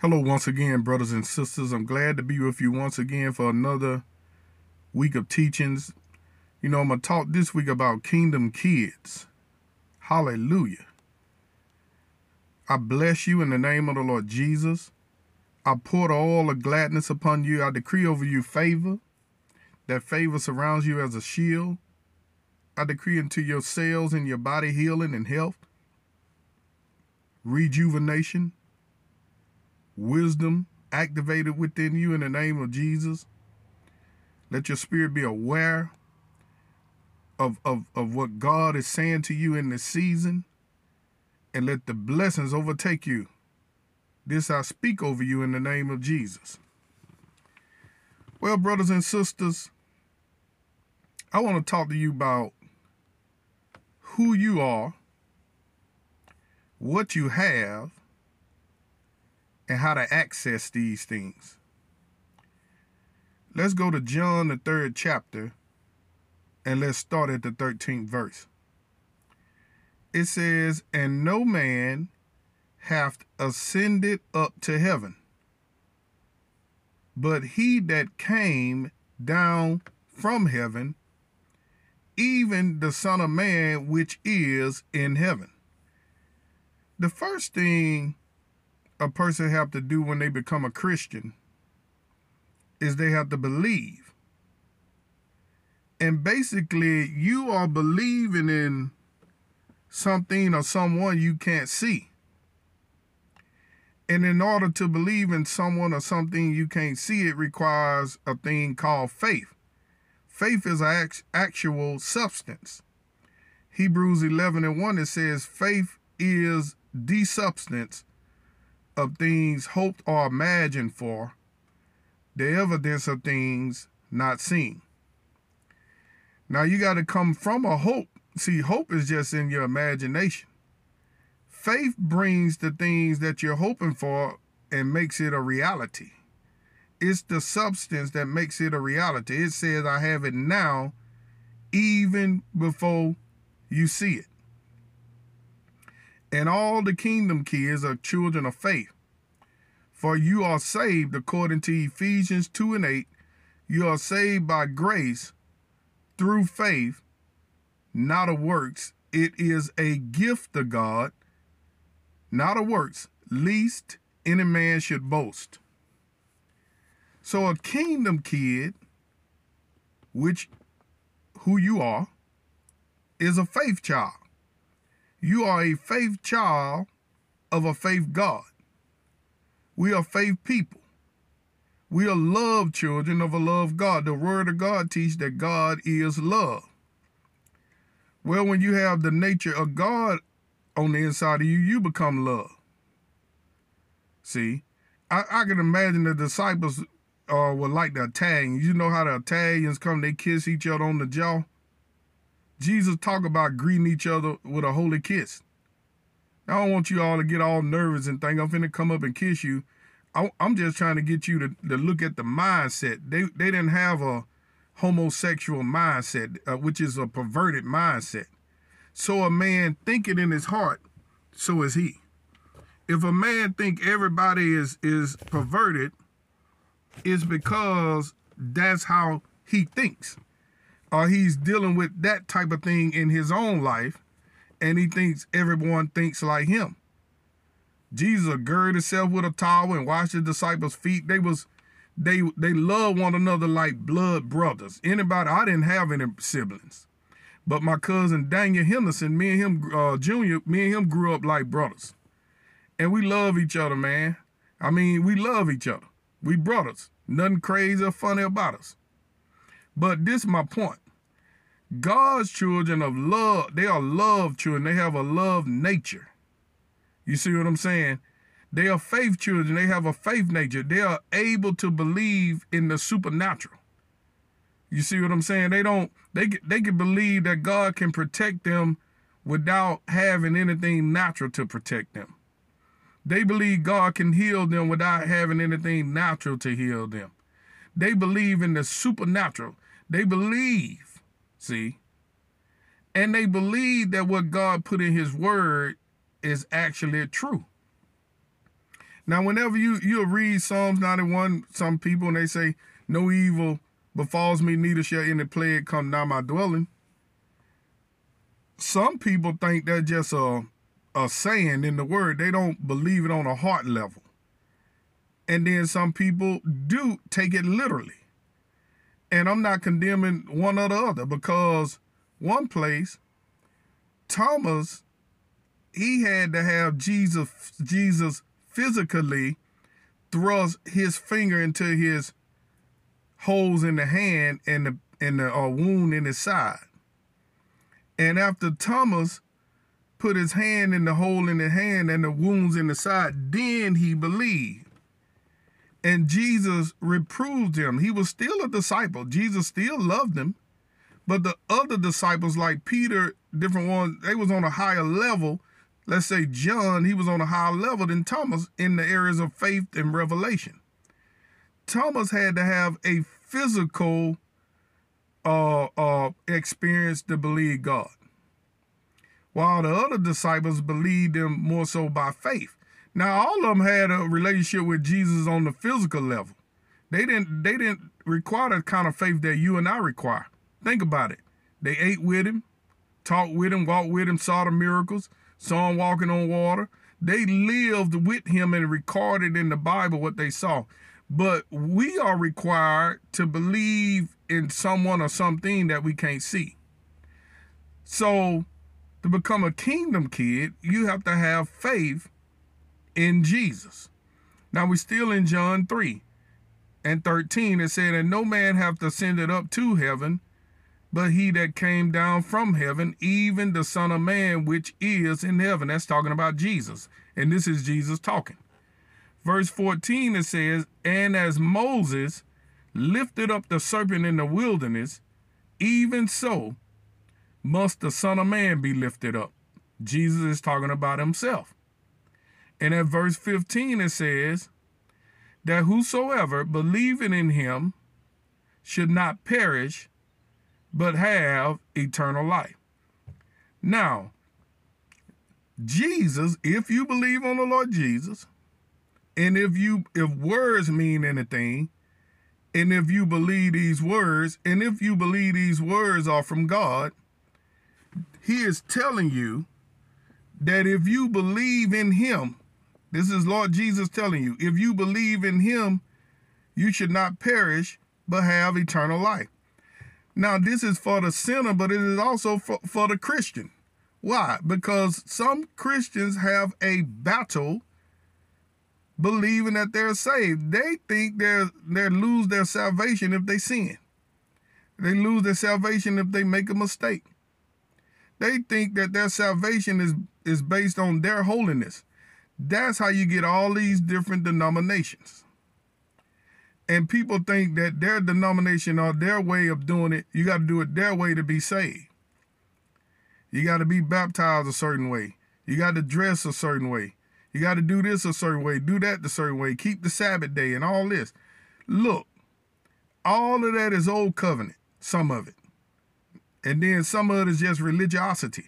Hello, once again, brothers and sisters. I'm glad to be with you once again for another week of teachings. You know, I'm going to talk this week about kingdom kids. Hallelujah. I bless you in the name of the Lord Jesus. I pour all the gladness upon you. I decree over you favor. That favor surrounds you as a shield. I decree into your cells and your body healing and health, rejuvenation, wisdom activated within you in the name of Jesus. Let your spirit be aware of, of, of what God is saying to you in this season. And let the blessings overtake you. This I speak over you in the name of Jesus. Well, brothers and sisters, I want to talk to you about who you are, what you have, and how to access these things. Let's go to John, the third chapter, and let's start at the 13th verse. It says, And no man hath ascended up to heaven, but he that came down from heaven, even the Son of Man which is in heaven. The first thing a person have to do when they become a Christian is they have to believe. And basically, you are believing in something or someone you can't see. And in order to believe in someone or something you can't see, it requires a thing called faith. Faith is an actual substance. Hebrews 11 and 1, it says, faith is the substance of things hoped or imagined for, the evidence of things not seen. Now you got to come from a hope. See, hope is just in your imagination. Faith brings the things that you're hoping for and makes it a reality. It's the substance that makes it a reality. It says, I have it now, even before you see it. And all the kingdom kids are children of faith. For you are saved according to Ephesians 2 and 8. You are saved by grace through faith, not of works. It is a gift of God, not of works, least any man should boast. So a kingdom kid, which who you are, is a faith child. You are a faith child of a faith God. We are faith people. We are love children of a love God. The word of God teaches that God is love. Well, when you have the nature of God on the inside of you, you become love. See, I, I can imagine the disciples uh, were like the Italians. You know how the Italians come, they kiss each other on the jaw. Jesus talk about greeting each other with a holy kiss. I don't want you all to get all nervous and think I'm finna come up and kiss you. I, am just trying to get you to, to look at the mindset. They they didn't have a homosexual mindset, uh, which is a perverted mindset. So a man thinking in his heart, so is he. If a man think everybody is is perverted, it's because that's how he thinks. Or he's dealing with that type of thing in his own life and he thinks everyone thinks like him. Jesus girded himself with a towel and washed the disciples' feet. They was they they love one another like blood brothers. Anybody, I didn't have any siblings. But my cousin Daniel Henderson, me and him, uh, Junior, me and him grew up like brothers. And we love each other, man. I mean, we love each other. We brothers. Nothing crazy or funny about us. But this is my point. God's children of love, they are love children. They have a love nature. You see what I'm saying? They are faith children. They have a faith nature. They are able to believe in the supernatural. You see what I'm saying? They don't, they, they can believe that God can protect them without having anything natural to protect them. They believe God can heal them without having anything natural to heal them. They believe in the supernatural. They believe See? And they believe that what God put in his word is actually true. Now, whenever you you read Psalms 91, some people and they say, No evil befalls me, neither shall any plague come nigh my dwelling. Some people think that's just a a saying in the word. They don't believe it on a heart level. And then some people do take it literally. And I'm not condemning one or the other because one place, Thomas, he had to have Jesus, Jesus physically thrust his finger into his holes in the hand and the and the uh, wound in his side. And after Thomas put his hand in the hole in the hand and the wounds in the side, then he believed. And Jesus reproved him. He was still a disciple. Jesus still loved him. But the other disciples, like Peter, different ones, they was on a higher level. Let's say John, he was on a higher level than Thomas in the areas of faith and revelation. Thomas had to have a physical uh, uh, experience to believe God, while the other disciples believed him more so by faith. Now, all of them had a relationship with Jesus on the physical level. They didn't. They didn't require the kind of faith that you and I require. Think about it. They ate with him, talked with him, walked with him, saw the miracles, saw him walking on water. They lived with him and recorded in the Bible what they saw. But we are required to believe in someone or something that we can't see. So, to become a kingdom kid, you have to have faith in Jesus. Now we're still in John 3 and 13. It said, And no man hath ascended up to heaven, but he that came down from heaven, even the Son of Man which is in heaven. That's talking about Jesus. And this is Jesus talking. Verse 14 it says, And as Moses lifted up the serpent in the wilderness, even so must the Son of Man be lifted up. Jesus is talking about himself. And at verse 15 it says, That whosoever believing in him should not perish, but have eternal life. Now, Jesus, if you believe on the Lord Jesus, and if you if words mean anything, and if you believe these words, and if you believe these words are from God, he is telling you that if you believe in him, this is Lord Jesus telling you, if you believe in him, you should not perish, but have eternal life. Now, this is for the sinner, but it is also for, for the Christian. Why? Because some Christians have a battle believing that they're saved. They think they're they lose their salvation if they sin. They lose their salvation if they make a mistake. They think that their salvation is is based on their holiness. That's how you get all these different denominations. And people think that their denomination or their way of doing it, you got to do it their way to be saved. You got to be baptized a certain way. You got to dress a certain way. You got to do this a certain way, do that a certain way, keep the Sabbath day and all this. Look, all of that is old covenant, some of it. And then some of it is just religiosity.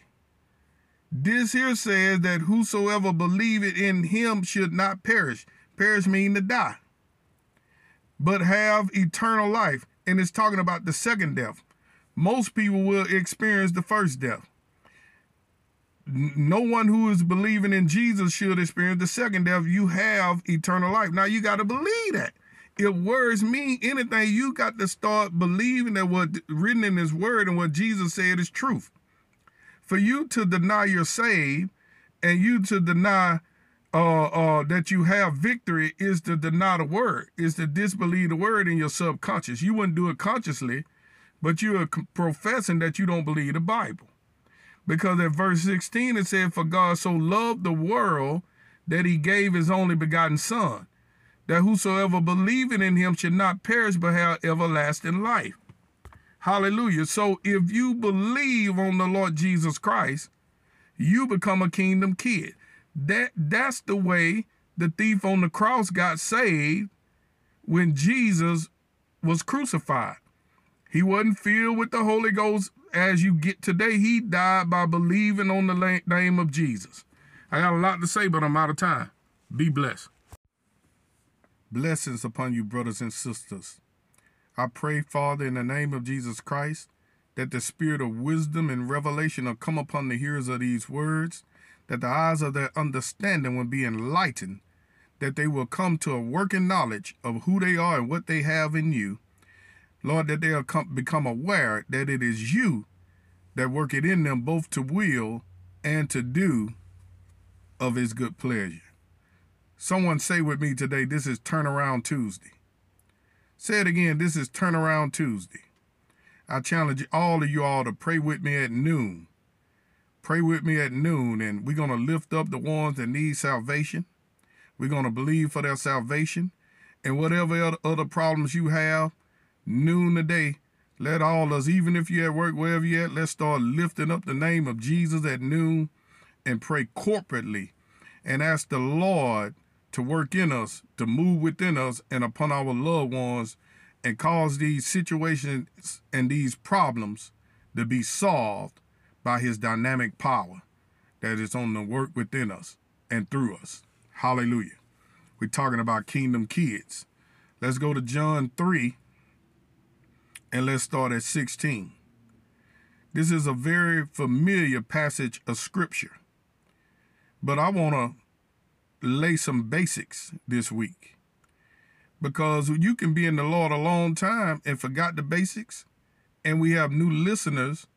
This here says that whosoever believeth in him should not perish. Perish mean to die. But have eternal life. And it's talking about the second death. Most people will experience the first death. No one who is believing in Jesus should experience the second death. You have eternal life. Now you got to believe that. If words mean anything, you got to start believing that what written in his word and what Jesus said is truth for you to deny you're saved and you to deny uh, uh, that you have victory is to deny the word, is to disbelieve the word in your subconscious. You wouldn't do it consciously, but you are professing that you don't believe the Bible. Because at verse 16 it said, For God so loved the world that he gave his only begotten Son, that whosoever believeth in him should not perish but have everlasting life. Hallelujah. So if you believe on the Lord Jesus Christ, you become a kingdom kid. That that's the way the thief on the cross got saved when Jesus was crucified. He wasn't filled with the Holy Ghost as you get today. He died by believing on the name of Jesus. I got a lot to say, but I'm out of time. Be blessed. Blessings upon you, brothers and sisters. I pray, Father, in the name of Jesus Christ, that the spirit of wisdom and revelation will come upon the hearers of these words, that the eyes of their understanding will be enlightened, that they will come to a working knowledge of who they are and what they have in you. Lord, that they'll come, become aware that it is you that work it in them both to will and to do of his good pleasure. Someone say with me today, this is Turnaround Tuesday. Say it again, this is Turnaround Tuesday. I challenge all of you all to pray with me at noon. Pray with me at noon, and we're going to lift up the ones that need salvation. We're going to believe for their salvation. And whatever other problems you have, noon today, let all us, even if you're at work, wherever you're at, let's start lifting up the name of Jesus at noon and pray corporately and ask the Lord to work in us, to move within us and upon our loved ones and cause these situations and these problems to be solved by his dynamic power that is on the work within us and through us. Hallelujah. We're talking about kingdom kids. Let's go to John 3 and let's start at 16. This is a very familiar passage of scripture, but I want to lay some basics this week because you can be in the Lord a long time and forgot the basics, and we have new listeners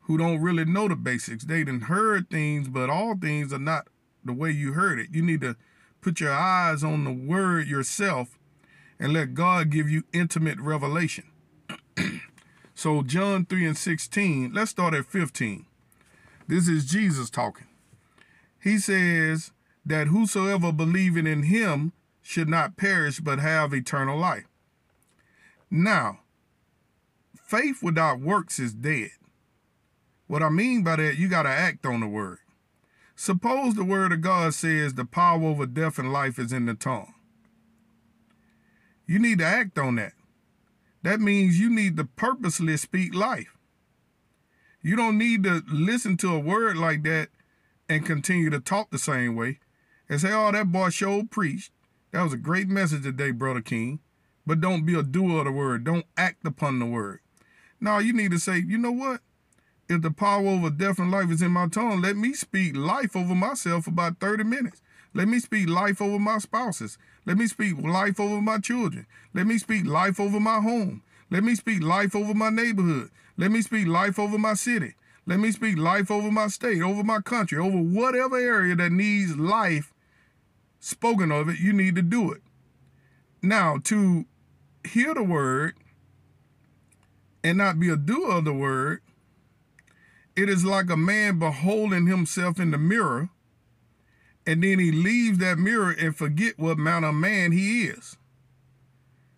who don't really know the basics. They didn't heard things, but all things are not the way you heard it. You need to put your eyes on the word yourself and let God give you intimate revelation. so John 3 and 16, let's start at 15. This is Jesus talking. He says that whosoever believing in him should not perish but have eternal life. Now, faith without works is dead. What I mean by that, you got to act on the word. Suppose the word of God says the power over death and life is in the tongue. You need to act on that. That means you need to purposely speak life. You don't need to listen to a word like that and continue to talk the same way and say, oh, that boy sure preached. That was a great message today, Brother King. But don't be a doer of the word. Don't act upon the word. Now you need to say, you know what? If the power over death and life is in my tongue, let me speak life over myself for about 30 minutes. Let me speak life over my spouses. Let me speak life over my children. Let me speak life over my home. Let me speak life over my neighborhood. Let me speak life over my city. Let me speak life over my state, over my country, over whatever area that needs life spoken of it, you need to do it. Now, to hear the word and not be a doer of the word, it is like a man beholding himself in the mirror and then he leaves that mirror and forget what manner of man he is.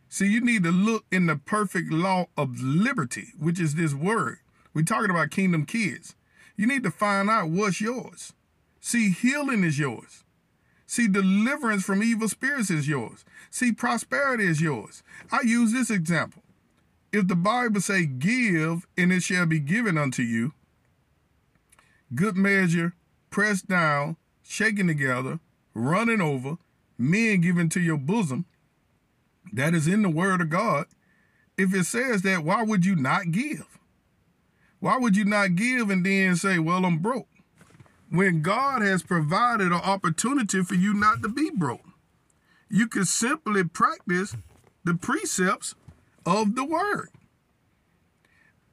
See, you need to look in the perfect law of liberty, which is this word. We're talking about kingdom kids. You need to find out what's yours. See, healing is yours. See, deliverance from evil spirits is yours. See, prosperity is yours. I use this example. If the Bible say, give, and it shall be given unto you, good measure, pressed down, shaken together, running over, men given to your bosom. That is in the word of God. If it says that, why would you not give? Why would you not give and then say, well, I'm broke? When God has provided an opportunity for you not to be broke. You can simply practice the precepts of the word.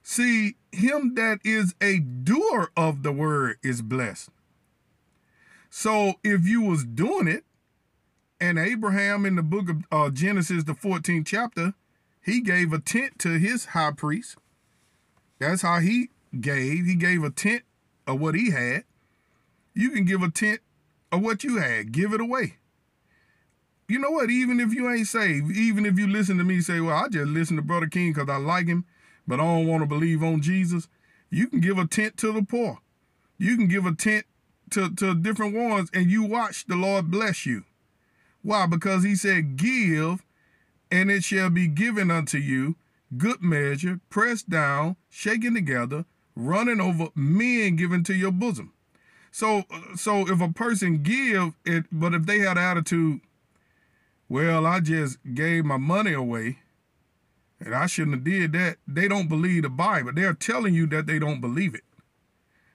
See, him that is a doer of the word is blessed. So if you was doing it, and Abraham in the book of uh, Genesis, the 14th chapter, he gave a tent to his high priest. That's how he gave. He gave a tent of what he had. You can give a tent of what you had. Give it away. You know what? Even if you ain't saved, even if you listen to me say, well, I just listen to Brother King because I like him, but I don't want to believe on Jesus, you can give a tent to the poor. You can give a tent to, to different ones and you watch the Lord bless you. Why? Because he said, Give, and it shall be given unto you, good measure, pressed down, shaken together, running over, men given to your bosom. So, so if a person give it, but if they had attitude, well, I just gave my money away and I shouldn't have did that. They don't believe the Bible. They're telling you that they don't believe it.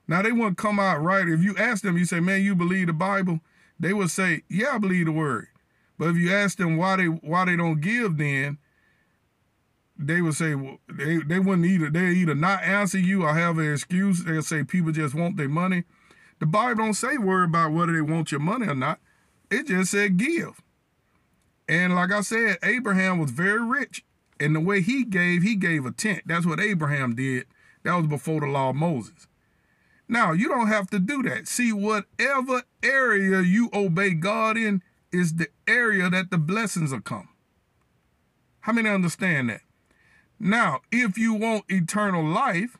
Now they wouldn't come out right. If you ask them, you say, man, you believe the Bible? They will say, yeah, I believe the word. But if you ask them why they why they don't give, then they would say well, they they wouldn't either they either not answer you or have an excuse. They'll say people just want their money. The Bible don't say word about whether they want your money or not. It just said give. And like I said, Abraham was very rich. And the way he gave, he gave a tenth. That's what Abraham did. That was before the law of Moses. Now, you don't have to do that. See, whatever area you obey God in is the area that the blessings will come. How many understand that? Now, if you want eternal life,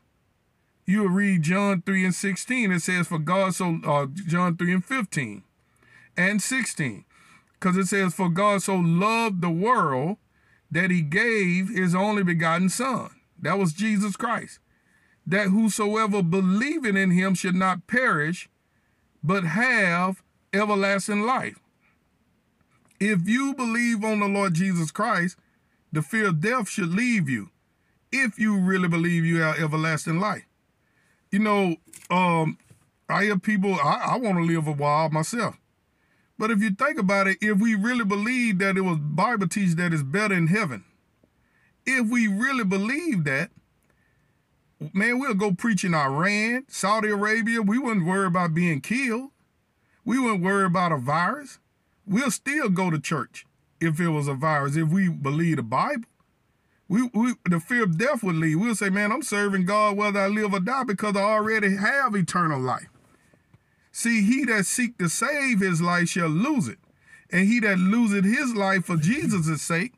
you'll read John 3 and 16. It says, For God so, uh, John 3 and 15 and 16. Because it says, For God so loved the world that he gave his only begotten Son. That was Jesus Christ. That whosoever believing in him should not perish, but have everlasting life. If you believe on the Lord Jesus Christ, the fear of death should leave you if you really believe you have everlasting life. You know, um, I hear people, I, I want to live a while myself. But if you think about it, if we really believe that it was Bible teach that it's better in heaven, if we really believe that, man, we'll go preach in Iran, Saudi Arabia. We wouldn't worry about being killed. We wouldn't worry about a virus. We'll still go to church if it was a virus, if we believe the Bible. We, we the fear of death would leave. We'll say, man, I'm serving God whether I live or die because I already have eternal life. See, he that seek to save his life shall lose it. And he that loseth his life for Jesus' sake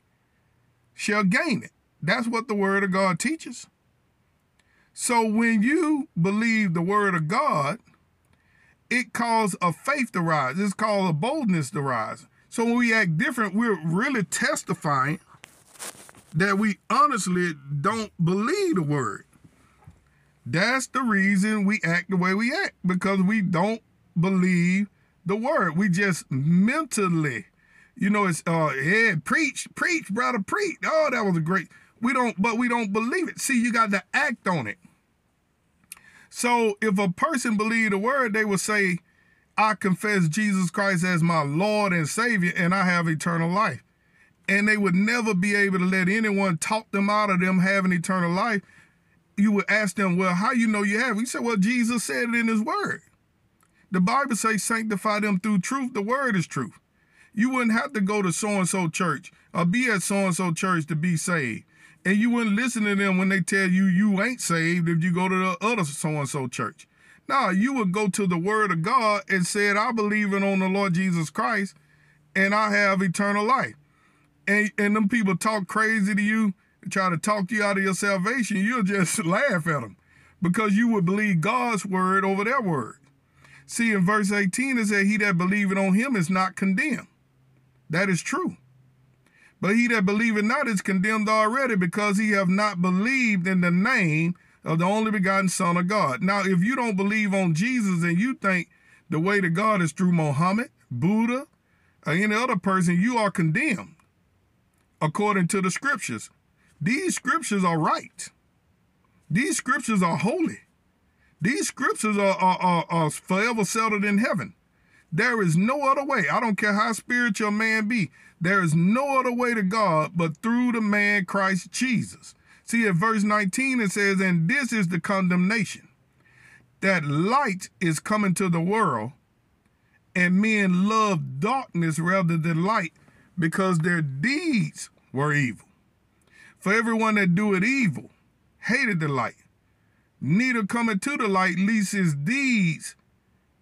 shall gain it. That's what the word of God teaches. So when you believe the word of God, it calls a faith to rise. It's called a boldness to rise. So when we act different, we're really testifying that we honestly don't believe the word. That's the reason we act the way we act because we don't believe the word. We just mentally, you know, it's uh yeah, preach, preach, brother, preach. Oh, that was a great. We don't, but we don't believe it. See, you got to act on it. So if a person believe the word, they will say, I confess Jesus Christ as my Lord and Savior, and I have eternal life. And they would never be able to let anyone talk them out of them having eternal life. You would ask them, Well, how you know you have? He said, Well, Jesus said it in his word. The Bible says, sanctify them through truth. The word is truth. You wouldn't have to go to so-and-so church or be at so-and-so church to be saved. And you wouldn't listen to them when they tell you you ain't saved if you go to the other so-and-so church. Now, you would go to the word of God and said, I believe in on the Lord Jesus Christ and I have eternal life. And, and them people talk crazy to you, try to talk you out of your salvation, you'll just laugh at them because you would believe God's word over their word. See, in verse 18, it said, He that believeth on him is not condemned. That is true. But he that believeth not is condemned already because he have not believed in the name of the only begotten Son of God. Now, if you don't believe on Jesus and you think the way to God is through Muhammad, Buddha, or any other person, you are condemned according to the scriptures. These scriptures are right. These scriptures are holy. These scriptures are, are, are, are forever settled in heaven. There is no other way. I don't care how spiritual a man be. There is no other way to God but through the man Christ Jesus. See, at verse 19 it says, And this is the condemnation that light is coming to the world, and men love darkness rather than light because their deeds were evil. For everyone that doeth evil hated the light, neither coming to the light, lest his deeds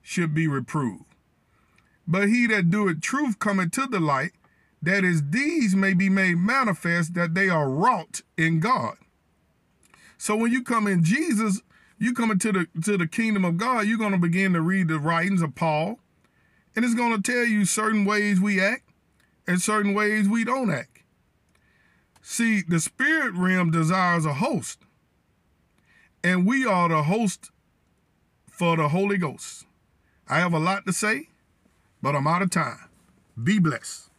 should be reproved. But he that doeth truth cometh to the light, that his deeds may be made manifest that they are wrought in God. So when you come in Jesus, you come into the to the kingdom of God, you're going to begin to read the writings of Paul, and it's going to tell you certain ways we act and certain ways we don't act. See, the spirit realm desires a host and we are the host for the Holy Ghost. I have a lot to say, but I'm out of time. Be blessed.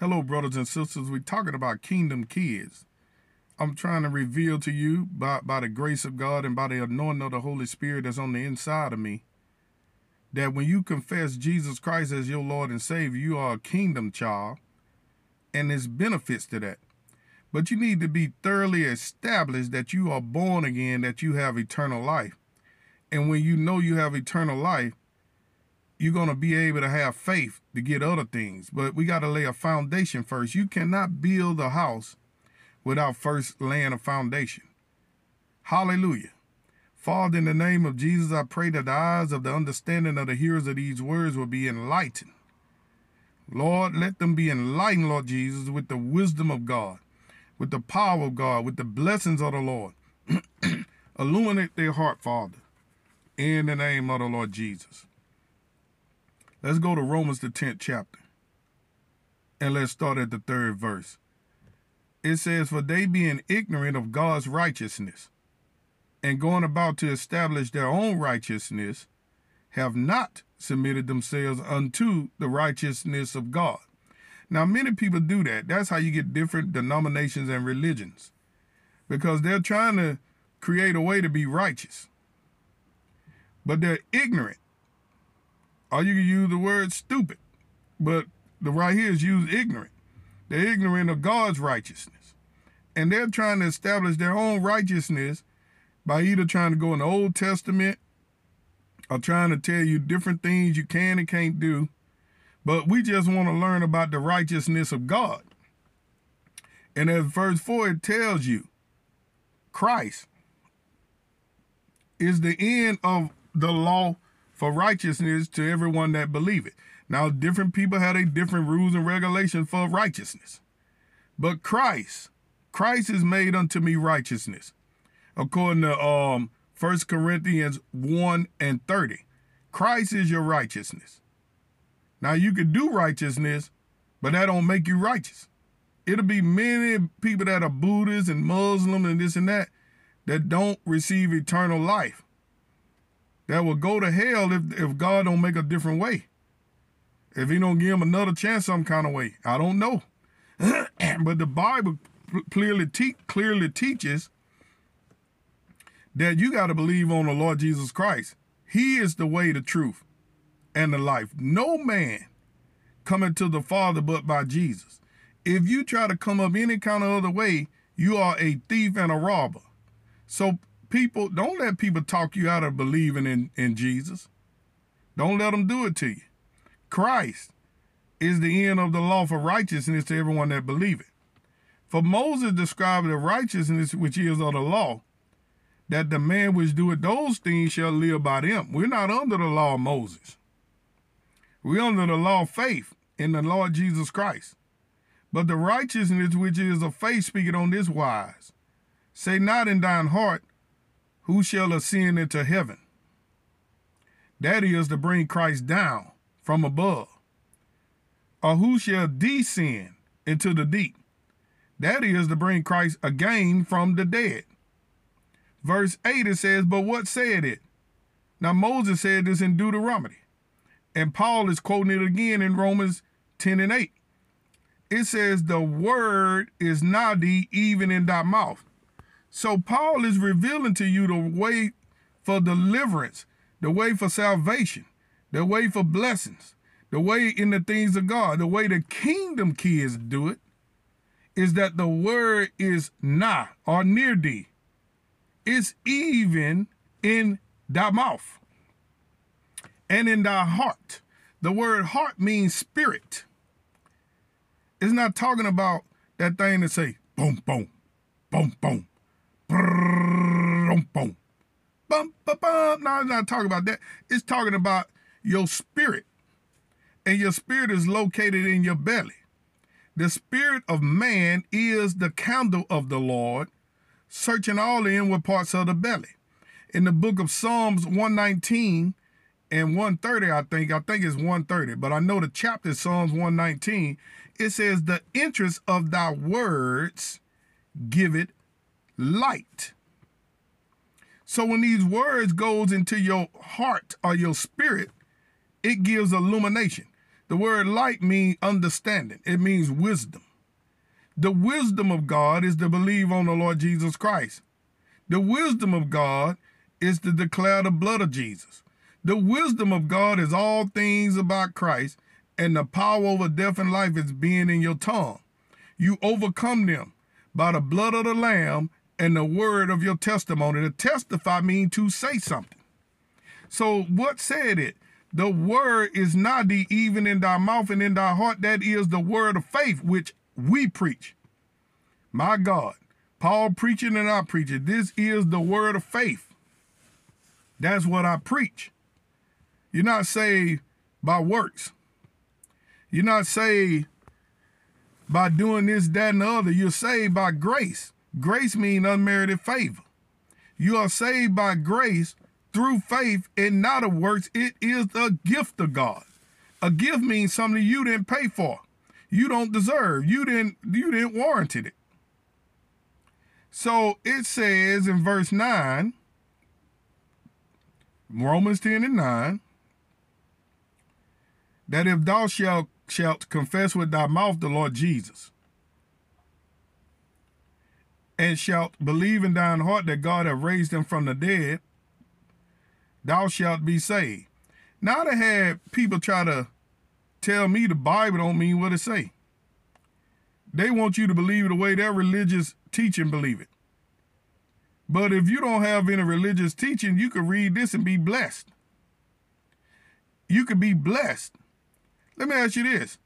Hello, brothers and sisters. We're talking about kingdom kids. I'm trying to reveal to you by, by the grace of God and by the anointing of the Holy Spirit that's on the inside of me that when you confess Jesus Christ as your Lord and Savior, you are a kingdom child and there's benefits to that. But you need to be thoroughly established that you are born again, that you have eternal life. And when you know you have eternal life, you're going to be able to have faith to get other things. But we got to lay a foundation first. You cannot build a house without first laying a foundation. Hallelujah. Father, in the name of Jesus, I pray that the eyes of the understanding of the hearers of these words will be enlightened. Lord, let them be enlightened, Lord Jesus, with the wisdom of God, with the power of God, with the blessings of the Lord. Illuminate their heart, Father, in the name of the Lord Jesus. Let's go to Romans, the 10th chapter. And let's start at the third verse. It says, For they being ignorant of God's righteousness, and going about to establish their own righteousness, have not submitted themselves unto the righteousness of God. Now, many people do that. That's how you get different denominations and religions, because they're trying to create a way to be righteous, but they're ignorant or you can use the word stupid, but the right here is used ignorant. They're ignorant of God's righteousness. And they're trying to establish their own righteousness by either trying to go in the Old Testament or trying to tell you different things you can and can't do. But we just want to learn about the righteousness of God. And as verse 4, it tells you Christ is the end of the law for righteousness to everyone that believe it. Now, different people have a different rules and regulations for righteousness. But Christ, Christ is made unto me righteousness. According to um 1 Corinthians 1 and 30. Christ is your righteousness. Now you can do righteousness, but that don't make you righteous. It'll be many people that are Buddhists and Muslim and this and that that don't receive eternal life that will go to hell if, if God don't make a different way. If he don't give him another chance some kind of way. I don't know. but the Bible clearly te- clearly teaches that you got to believe on the Lord Jesus Christ. He is the way, the truth, and the life. No man coming to the Father but by Jesus. If you try to come up any kind of other way, you are a thief and a robber. So people, don't let people talk you out of believing in, in Jesus. Don't let them do it to you. Christ is the end of the law for righteousness to everyone that believe it. For Moses described the righteousness which is of the law, that the man which doeth those things shall live by them. We're not under the law of Moses. We're under the law of faith in the Lord Jesus Christ. But the righteousness which is of faith speaketh on this wise. Say not in thine heart, who shall ascend into heaven? That is to bring Christ down from above. Or who shall descend into the deep? That is to bring Christ again from the dead. Verse 8 it says, But what said it? Now Moses said this in Deuteronomy. And Paul is quoting it again in Romans 10 and 8. It says, The word is nigh even in thy mouth so Paul is revealing to you the way for deliverance, the way for salvation, the way for blessings, the way in the things of God, the way the kingdom kids do it is that the word is nigh or near thee. It's even in thy mouth and in thy heart. The word heart means spirit. It's not talking about that thing that say boom, boom, boom, boom, boom, boom. Bum, bum, bum. No, it's not talking about that. It's talking about your spirit. And your spirit is located in your belly. The spirit of man is the candle of the Lord, searching all the inward parts of the belly. In the book of Psalms 119 and 130, I think, I think it's 130, but I know the chapter Psalms 119, it says, The interest of thy words give it light. So when these words goes into your heart or your spirit, it gives illumination. The word light means understanding. It means wisdom. The wisdom of God is to believe on the Lord Jesus Christ. The wisdom of God is to declare the blood of Jesus. The wisdom of God is all things about Christ, and the power over death and life is being in your tongue. You overcome them by the blood of the Lamb and the word of your testimony. To testify means to say something. So what said it? The word is not the even in thy mouth and in thy heart. That is the word of faith, which we preach. My God, Paul preaching and I preaching. This is the word of faith. That's what I preach. You're not saved by works. You're not saved by doing this, that, and the other. You're saved by grace. Grace means unmerited favor. You are saved by grace through faith and not of works. It is a gift of God. A gift means something you didn't pay for. You don't deserve. You didn't you didn't warrant it. So it says in verse 9, Romans 10 and 9, that if thou shalt, shalt confess with thy mouth the Lord Jesus, and shalt believe in thine heart that God hath raised him from the dead, thou shalt be saved. Now to have people try to tell me the Bible don't mean what it say. They want you to believe the way their religious teaching believe it. But if you don't have any religious teaching, you could read this and be blessed. You could be blessed. Let me ask you this.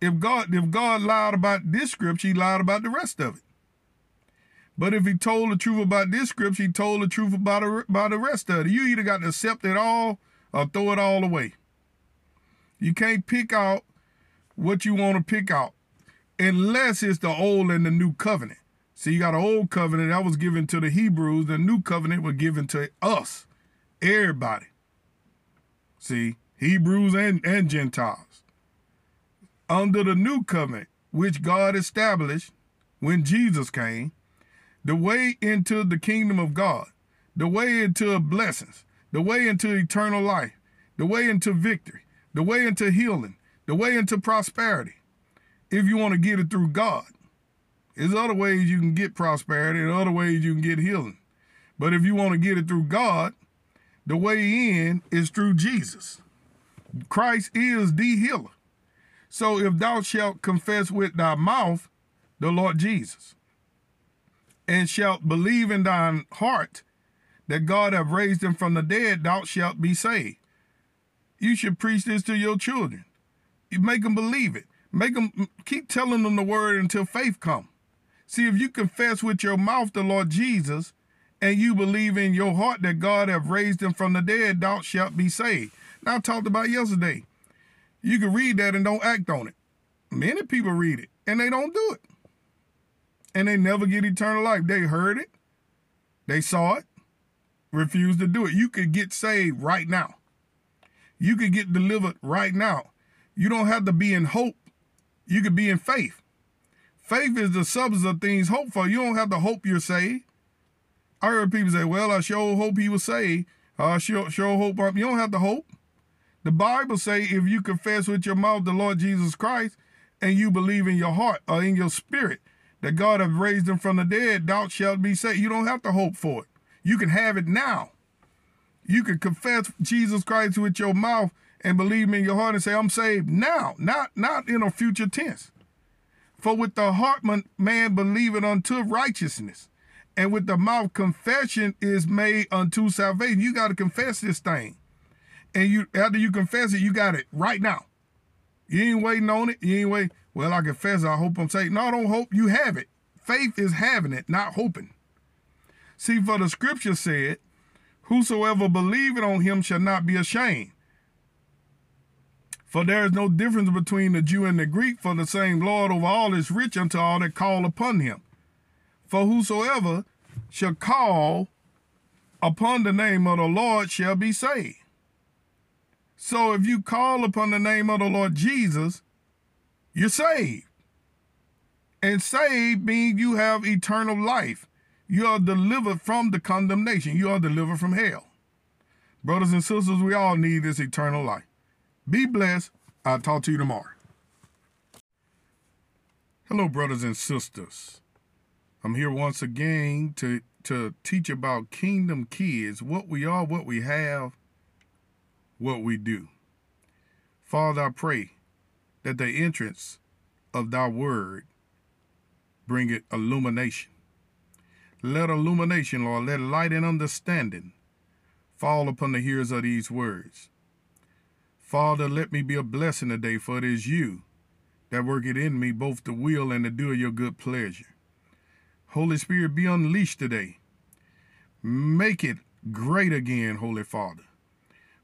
If God if God lied about this scripture, he lied about the rest of it. But if he told the truth about this scripture, he told the truth about, about the rest of it. You either got to accept it all or throw it all away. You can't pick out what you want to pick out unless it's the old and the new covenant. See, you got an old covenant that was given to the Hebrews, the new covenant was given to us, everybody. See, Hebrews and, and Gentiles. Under the new covenant, which God established when Jesus came, the way into the kingdom of God, the way into blessings, the way into eternal life, the way into victory, the way into healing, the way into prosperity. If you want to get it through God, there's other ways you can get prosperity and other ways you can get healing. But if you want to get it through God, the way in is through Jesus. Christ is the healer. So if thou shalt confess with thy mouth the Lord Jesus, and shalt believe in thine heart that God hath raised him from the dead, thou shalt be saved. You should preach this to your children. You make them believe it. Make them keep telling them the word until faith come. See, if you confess with your mouth the Lord Jesus, and you believe in your heart that God have raised him from the dead, thou shalt be saved. Now I talked about yesterday. You can read that and don't act on it. Many people read it and they don't do it and they never get eternal life. They heard it, they saw it, refused to do it. You could get saved right now. You could get delivered right now. You don't have to be in hope. You could be in faith. Faith is the substance of things hoped for. You don't have to hope you're saved. I heard people say, well, I sure hope he was saved. I sure, sure hope. You don't have to hope. The Bible say if you confess with your mouth the Lord Jesus Christ and you believe in your heart or in your spirit that God have raised him from the dead, thou shalt be saved. You don't have to hope for it. You can have it now. You can confess Jesus Christ with your mouth and believe in your heart and say, I'm saved now, not, not in a future tense. For with the heart man believeth unto righteousness, and with the mouth confession is made unto salvation. You got to confess this thing. And you after you confess it, you got it right now. You ain't waiting on it. You ain't waiting. Well, I confess, I hope I'm saved. No, don't hope. You have it. Faith is having it, not hoping. See, for the scripture said, Whosoever believeth on him shall not be ashamed. For there is no difference between the Jew and the Greek, for the same Lord over all is rich unto all that call upon him. For whosoever shall call upon the name of the Lord shall be saved. So if you call upon the name of the Lord Jesus, you're saved. And saved means you have eternal life. You are delivered from the condemnation. You are delivered from hell. Brothers and sisters, we all need this eternal life. Be blessed. I'll talk to you tomorrow. Hello, brothers and sisters. I'm here once again to, to teach about kingdom kids, what we are, what we have, what we do. Father, I pray that the entrance of thy word bring it illumination. Let illumination, Lord, let light and understanding fall upon the hearers of these words. Father, let me be a blessing today, for it is you that worketh in me both the will and the do of your good pleasure. Holy Spirit, be unleashed today. Make it great again, Holy Father,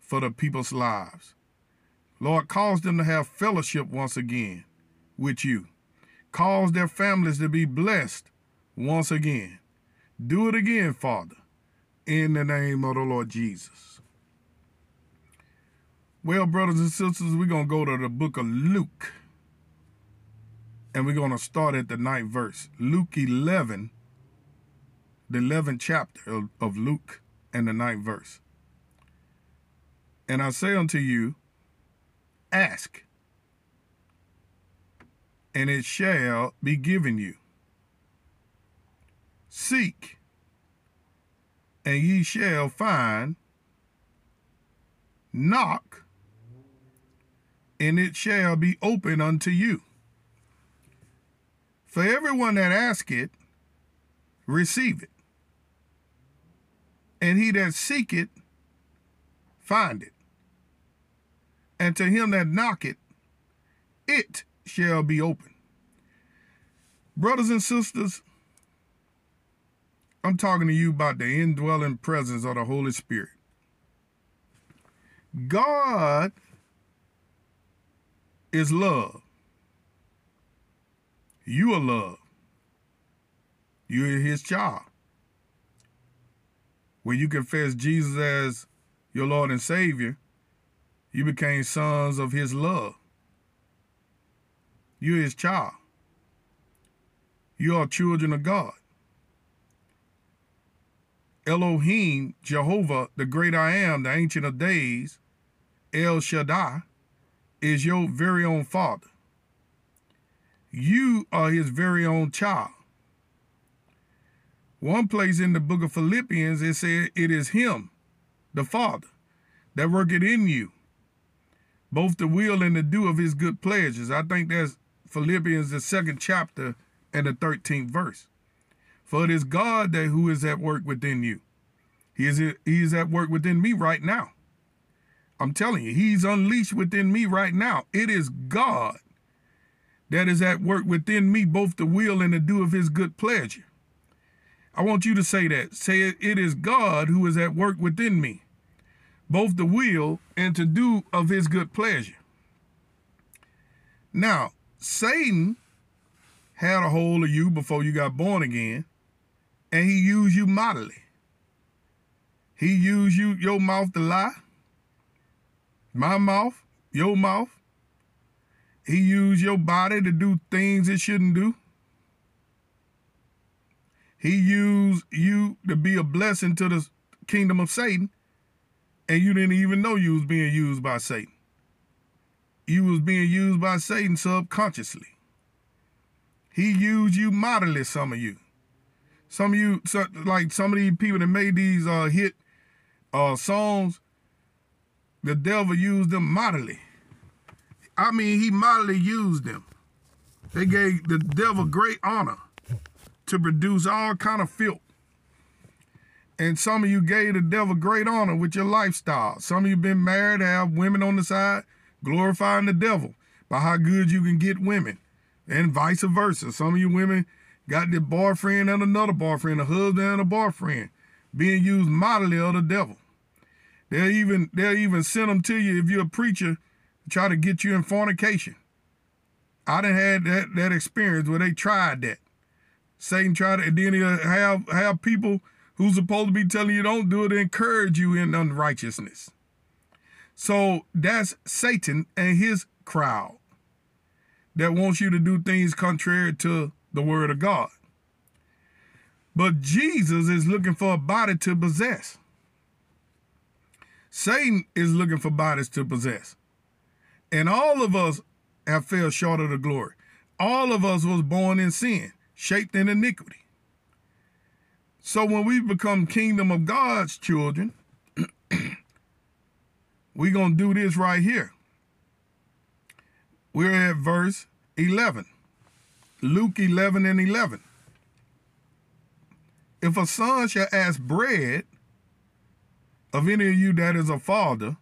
for the people's lives. Lord, cause them to have fellowship once again with you. Cause their families to be blessed once again. Do it again, Father, in the name of the Lord Jesus. Well, brothers and sisters, we're going to go to the book of Luke. And we're going to start at the ninth verse. Luke 11, the 11th chapter of, of Luke and the ninth verse. And I say unto you, ask, and it shall be given you. Seek, and ye shall find. Knock, and it shall be open unto you. For everyone that asketh, receive it. And he that seeketh, find it. And to him that knocketh, it shall be open. Brothers and sisters, I'm talking to you about the indwelling presence of the Holy Spirit. God is love. You are love. You're his child. When you confess Jesus as your Lord and Savior, you became sons of his love. You're his child. You are children of God. Elohim, Jehovah, the great I am, the ancient of days, El Shaddai, is your very own father. You are his very own child. One place in the book of Philippians, it said, It is him, the Father, that worketh in you, both the will and the do of his good pleasures. I think that's Philippians, the second chapter and the 13th verse. For it is God that who is at work within you. He is, he is at work within me right now. I'm telling you, he's unleashed within me right now. It is God that is at work within me, both the will and the do of his good pleasure. I want you to say that. Say it, it is God who is at work within me, both the will and to do of his good pleasure. Now, Satan had a hold of you before you got born again, and he used you mightily. He used you, your mouth to lie, my mouth, your mouth, he used your body to do things it shouldn't do. He used you to be a blessing to the kingdom of Satan, and you didn't even know you was being used by Satan. You was being used by Satan subconsciously. He used you mightily, some of you. Some of you, so, like some of these people that made these uh, hit uh, songs, the devil used them mightily. I mean, he mightily used them. They gave the devil great honor to produce all kind of filth. And some of you gave the devil great honor with your lifestyle. Some of you been married, have women on the side, glorifying the devil by how good you can get women, and vice versa. Some of you women got the boyfriend and another boyfriend, a husband and a boyfriend, being used mightily of the devil. They'll even they'll even send them to you if you're a preacher try to get you in fornication. I done had that, that experience where they tried that. Satan tried to, and then he'll have, have people who's supposed to be telling you don't do it encourage you in unrighteousness. So that's Satan and his crowd that wants you to do things contrary to the word of God. But Jesus is looking for a body to possess. Satan is looking for bodies to possess. And all of us have fell short of the glory. All of us was born in sin, shaped in iniquity. So when we become kingdom of God's children, we're going to do this right here. We're at verse 11. Luke 11 and 11. If a son shall ask bread of any of you that is a father,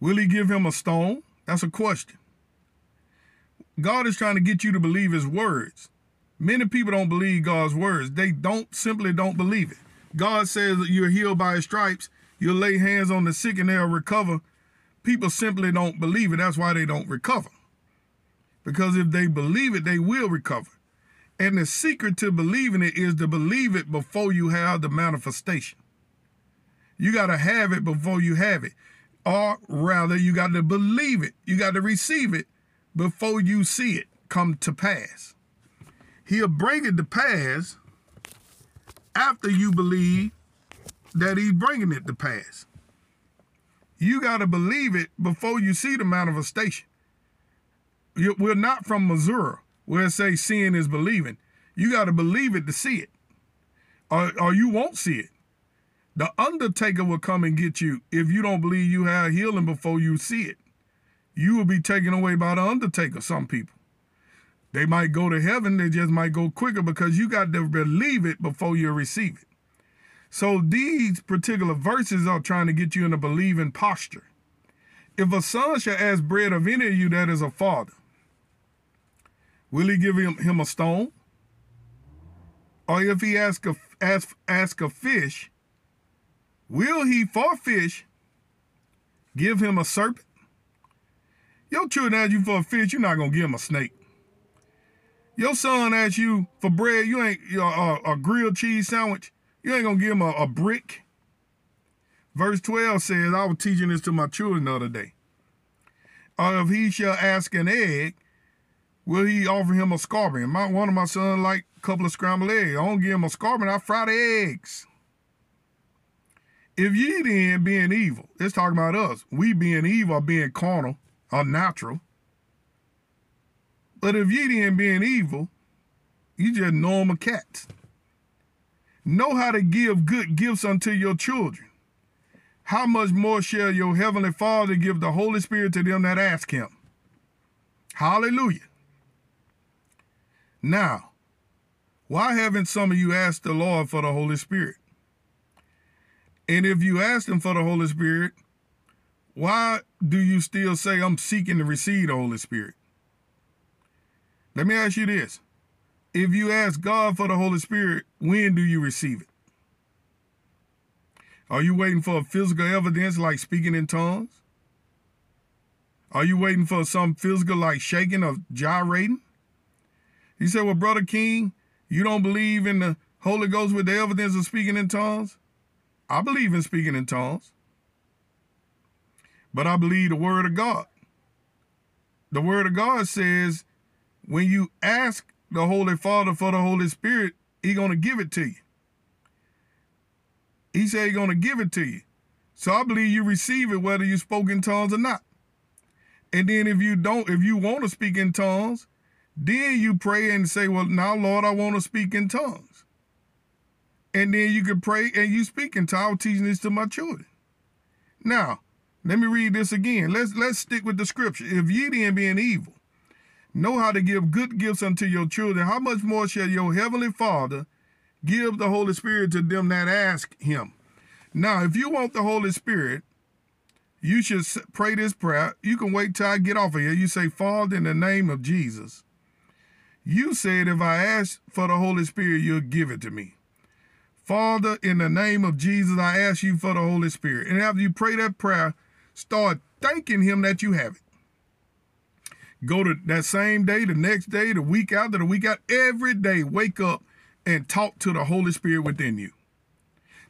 will he give him a stone? That's a question. God is trying to get you to believe his words. Many people don't believe God's words. They don't simply don't believe it. God says you're healed by his stripes. You'll lay hands on the sick and they'll recover. People simply don't believe it. That's why they don't recover. Because if they believe it, they will recover. And the secret to believing it is to believe it before you have the manifestation. You got to have it before you have it. Or rather, you got to believe it. You got to receive it before you see it come to pass. He'll bring it to pass after you believe that he's bringing it to pass. You got to believe it before you see the manifestation. We're not from Missouri where it says seeing is believing. You got to believe it to see it, or, or you won't see it. The undertaker will come and get you if you don't believe you have healing before you see it. You will be taken away by the undertaker, some people. They might go to heaven, they just might go quicker because you got to believe it before you receive it. So these particular verses are trying to get you in a believing posture. If a son shall ask bread of any of you that is a father, Will he give him, him a stone? Or if he ask a, ask, ask a fish, will he for fish give him a serpent? Your children ask you for a fish, you're not going to give him a snake. Your son asks you for bread, you ain't a grilled cheese sandwich, you ain't going to give him a, a brick. Verse 12 says, I was teaching this to my children the other day. Or if he shall ask an egg, will he offer him a scorpion? My, one of my sons like a couple of scrambled eggs. I don't give him a scorpion, I fry the eggs. If ye then being evil, it's talking about us. We being evil or being carnal or natural. But if ye then being evil, you just normal cats. Know how to give good gifts unto your children. How much more shall your heavenly Father give the Holy Spirit to them that ask him? Hallelujah. Now, why haven't some of you asked the Lord for the Holy Spirit? And if you asked him for the Holy Spirit, why do you still say, I'm seeking to receive the Holy Spirit? Let me ask you this. If you ask God for the Holy Spirit, when do you receive it? Are you waiting for physical evidence like speaking in tongues? Are you waiting for some physical like shaking or gyrating? He said, Well, Brother King, you don't believe in the Holy Ghost with the evidence of speaking in tongues? I believe in speaking in tongues. But I believe the word of God. The word of God says when you ask the Holy Father for the Holy Spirit, He's going to give it to you. He said He's going to give it to you. So I believe you receive it whether you spoke in tongues or not. And then if you don't, if you want to speak in tongues, then you pray and say, Well, now, Lord, I want to speak in tongues. And then you can pray and you speak in tongues. I'm teaching this to my children. Now, let me read this again. Let's let's stick with the scripture. If ye then being evil, know how to give good gifts unto your children, how much more shall your heavenly Father give the Holy Spirit to them that ask him? Now, if you want the Holy Spirit, you should pray this prayer. You can wait till I get off of here. You say, Father, in the name of Jesus, you said, if I ask for the Holy Spirit, you'll give it to me. Father, in the name of Jesus, I ask you for the Holy Spirit. And after you pray that prayer, start thanking Him that you have it. Go to that same day, the next day, the week after, the week out, every day, wake up and talk to the Holy Spirit within you.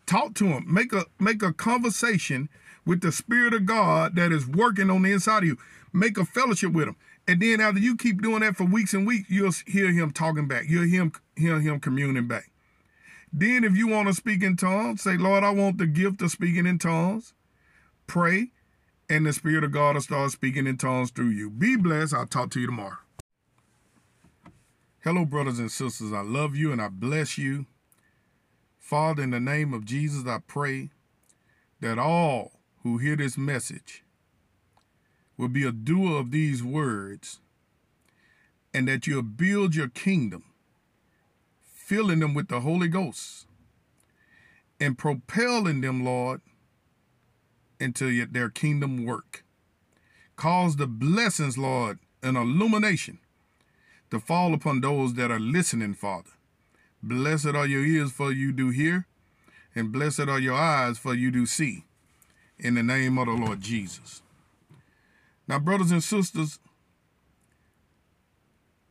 Talk to Him. Make a make a conversation with the Spirit of God that is working on the inside of you. Make a fellowship with Him. And then after you keep doing that for weeks and weeks, you'll hear him talking back. You'll hear him, hear him communing back. Then if you want to speak in tongues, say, Lord, I want the gift of speaking in tongues. Pray and the Spirit of God will start speaking in tongues through you. Be blessed. I'll talk to you tomorrow. Hello, brothers and sisters. I love you and I bless you. Father, in the name of Jesus, I pray that all who hear this message will be a doer of these words and that you'll build your kingdom, filling them with the Holy Ghost and propelling them, Lord, into their kingdom work. Cause the blessings, Lord, an illumination to fall upon those that are listening, Father. Blessed are your ears for you do hear, and blessed are your eyes for you do see. In the name of the Lord Jesus. Now, brothers and sisters,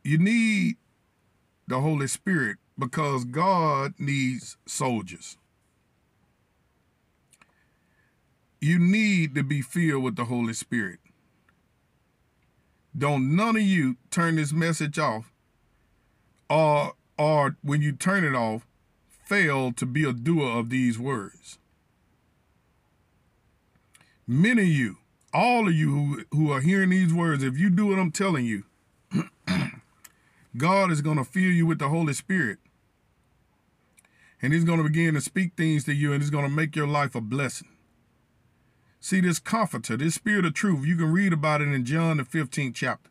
you need the Holy Spirit because God needs soldiers. You need to be filled with the Holy Spirit. Don't none of you turn this message off or or when you turn it off, fail to be a doer of these words. Many of you, all of you who, who are hearing these words, if you do what I'm telling you, God is going to fill you with the Holy Spirit. And he's going to begin to speak things to you and he's going to make your life a blessing. See, this comforter, this spirit of truth, you can read about it in John the 15th chapter.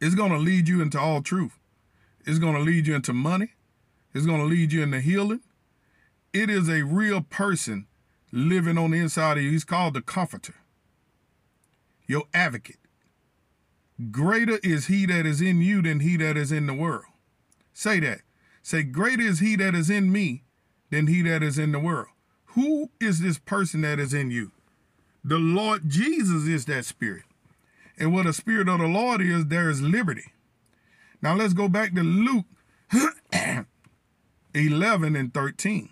It's going to lead you into all truth. It's going to lead you into money. It's going to lead you into healing. It is a real person living on the inside of you. He's called the comforter, your advocate. Greater is he that is in you than he that is in the world. Say that. Say, greater is he that is in me than he that is in the world. Who is this person that is in you? The Lord Jesus is that spirit. And what the spirit of the Lord is, there is liberty. Now let's go back to Luke 11 and 13.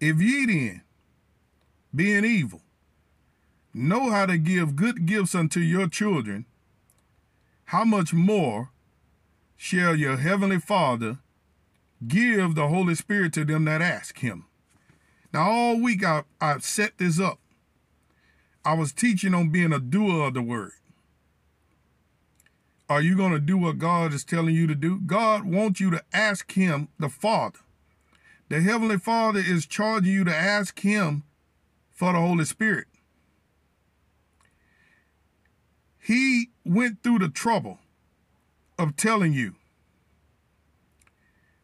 If ye then, being evil, know how to give good gifts unto your children, how much more shall your heavenly Father give the Holy Spirit to them that ask him. Now, all week I, I set this up. I was teaching on being a doer of the word. Are you going to do what God is telling you to do? God wants you to ask him, the Father. The Heavenly Father is charging you to ask him for the Holy Spirit. He went through the trouble of telling you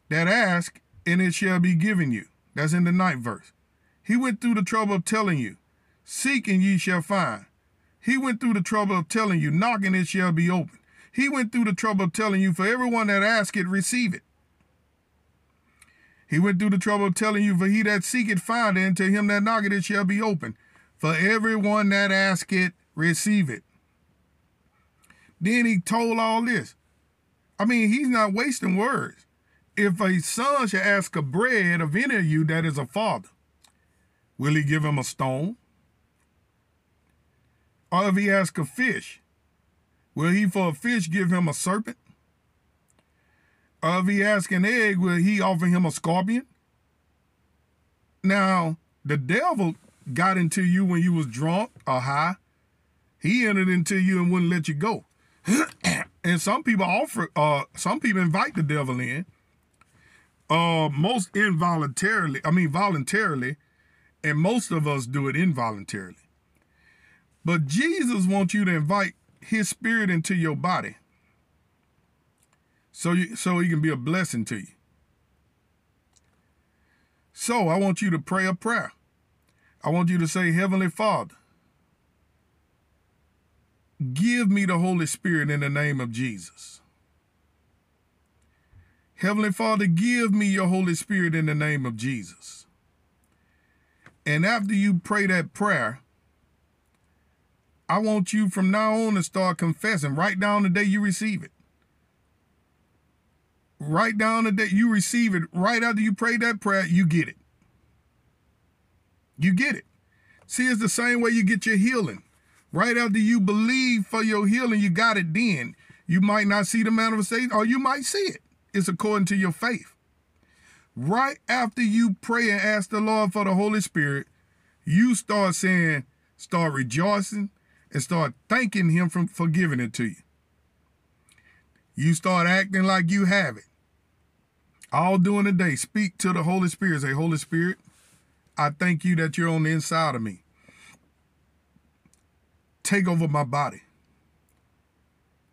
that ask, and it shall be given you. That's in the ninth verse. He went through the trouble of telling you, Seek and ye shall find. He went through the trouble of telling you, Knock and it shall be open. He went through the trouble of telling you, For everyone that ask it, receive it. He went through the trouble of telling you, For he that seeketh find it, and to him that knocketh it shall be open. For everyone that asketh, receive it. Then he told all this. I mean, he's not wasting words if a son shall ask a bread of any of you that is a father, will he give him a stone? Or if he ask a fish, will he for a fish give him a serpent? Or if he ask an egg, will he offer him a scorpion? Now, the devil got into you when you was drunk or high. He entered into you and wouldn't let you go. and some people offer, uh, some people invite the devil in uh, most involuntarily, I mean voluntarily, and most of us do it involuntarily. But Jesus wants you to invite his spirit into your body so you, so he can be a blessing to you. So I want you to pray a prayer. I want you to say, Heavenly Father, give me the Holy Spirit in the name of Jesus. Heavenly Father, give me your Holy Spirit in the name of Jesus. And after you pray that prayer, I want you from now on to start confessing right down the day you receive it. Right down the day you receive it, right after you pray that prayer, you get it. You get it. See, it's the same way you get your healing. Right after you believe for your healing, you got it then. You might not see the manifestation, or you might see it. It's according to your faith. Right after you pray and ask the Lord for the Holy Spirit, You start saying, start rejoicing, and start thanking him for, for giving it to you. You start acting like you have it. All during the day, speak to the Holy Spirit. Say, Holy Spirit, I thank you that you're on the inside of me. Take over my body.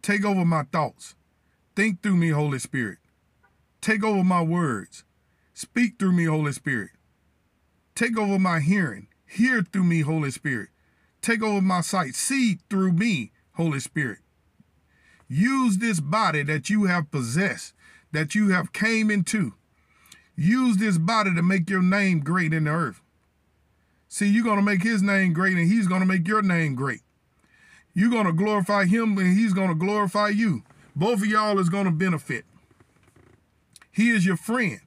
Take over my thoughts. Think through me, Holy Spirit. Take over my words. Speak through me, Holy Spirit. Take over my hearing. Hear through me, Holy Spirit. Take over my sight. See through me, Holy Spirit. Use this body that you have possessed, that you have came into. Use this body to make your name great in the earth. See, you're going to make his name great and he's going to make your name great. You're going to glorify him and he's going to glorify you. Both of y'all is going to benefit. He is your friend.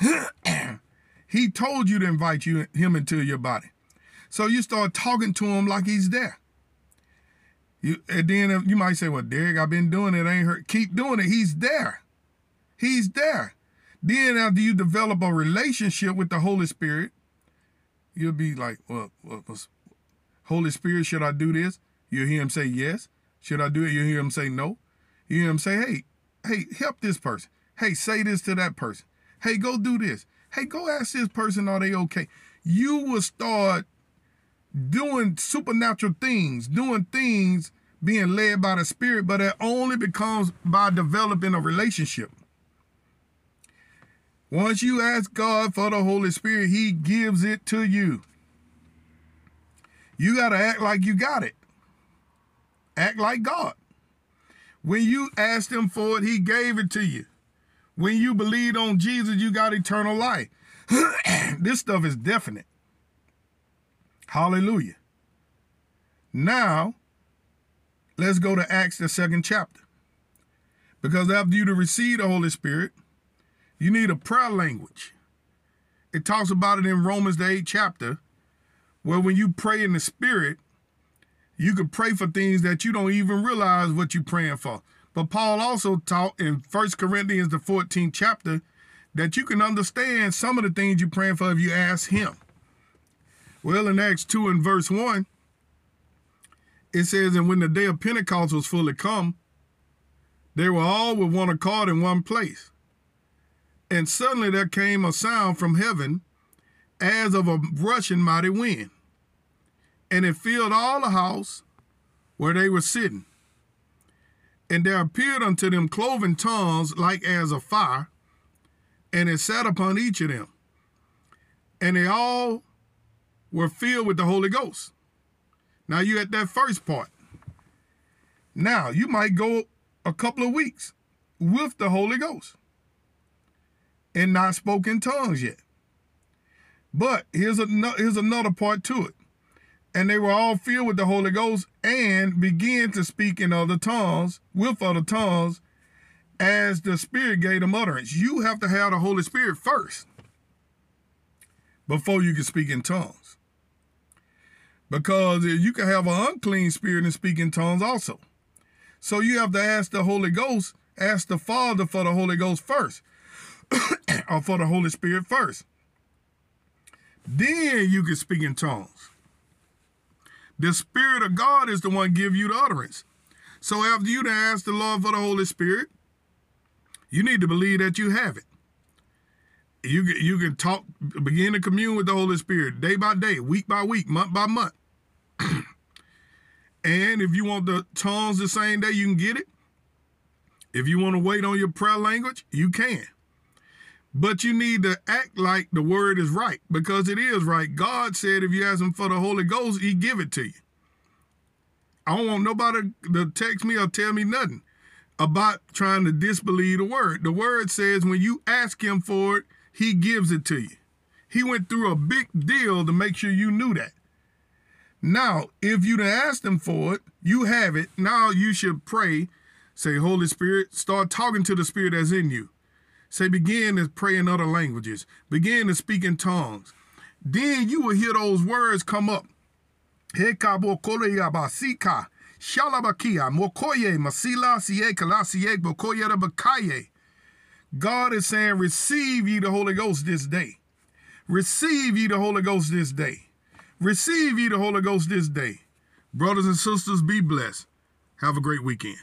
he told you to invite you him into your body. So you start talking to him like he's there. You, and then you might say, well, Derek, I've been doing it. I ain't hurt. Keep doing it. He's there. He's there. Then after you develop a relationship with the Holy Spirit, you'll be like, well, Holy Spirit, should I do this? You'll hear him say yes. Should I do it? You'll hear him say no. You hear him say, hey, hey, help this person. Hey, say this to that person. Hey, go do this. Hey, go ask this person, are they okay? You will start doing supernatural things, doing things being led by the Spirit, but it only becomes by developing a relationship. Once you ask God for the Holy Spirit, He gives it to you. You got to act like you got it. Act like God. When you asked Him for it, He gave it to you. When you believed on Jesus, you got eternal life. this stuff is definite. Hallelujah. Now, let's go to Acts, the second chapter. Because after you to receive the Holy Spirit, you need a prayer language. It talks about it in Romans, the 8th chapter, where when you pray in the Spirit, you can pray for things that you don't even realize what you're praying for. But Paul also taught in First Corinthians, the 14th chapter, that you can understand some of the things you're praying for if you ask him. Well, in Acts 2 and verse 1, it says, And when the day of Pentecost was fully come, they were all with one accord in one place. And suddenly there came a sound from heaven as of a rushing mighty wind, and it filled all the house where they were sitting. And there appeared unto them cloven tongues like as of fire, and it sat upon each of them. And they all were filled with the Holy Ghost. Now you at that first part. Now you might go a couple of weeks with the Holy Ghost and not spoken tongues yet. But here's a, here's another part to it. And they were all filled with the Holy Ghost and began to speak in other tongues, with other tongues, as the Spirit gave them utterance. You have to have the Holy Spirit first before you can speak in tongues. Because you can have an unclean spirit and speak in tongues also. So you have to ask the Holy Ghost, ask the Father for the Holy Ghost first, or for the Holy Spirit first. Then you can speak in tongues. The Spirit of God is the one give you the utterance. So after you to ask the Lord for the Holy Spirit, you need to believe that you have it. You you can talk, begin to commune with the Holy Spirit day by day, week by week, month by month. and if you want the tongues the same day, you can get it. If you want to wait on your prayer language, you can. But you need to act like the word is right because it is right. God said if you ask him for the Holy Ghost, he give it to you. I don't want nobody to text me or tell me nothing about trying to disbelieve the word. The word says when you ask him for it, he gives it to you. He went through a big deal to make sure you knew that. Now, if you'd asked him for it, you have it. Now you should pray. Say, Holy Spirit, start talking to the Spirit that's in you. Say, begin to pray in other languages. Begin to speak in tongues. Then you will hear those words come up. God is saying, Receive ye the Holy Ghost this day. Receive ye the Holy Ghost this day. Receive ye the Holy Ghost this day. Brothers and sisters, be blessed. Have a great weekend.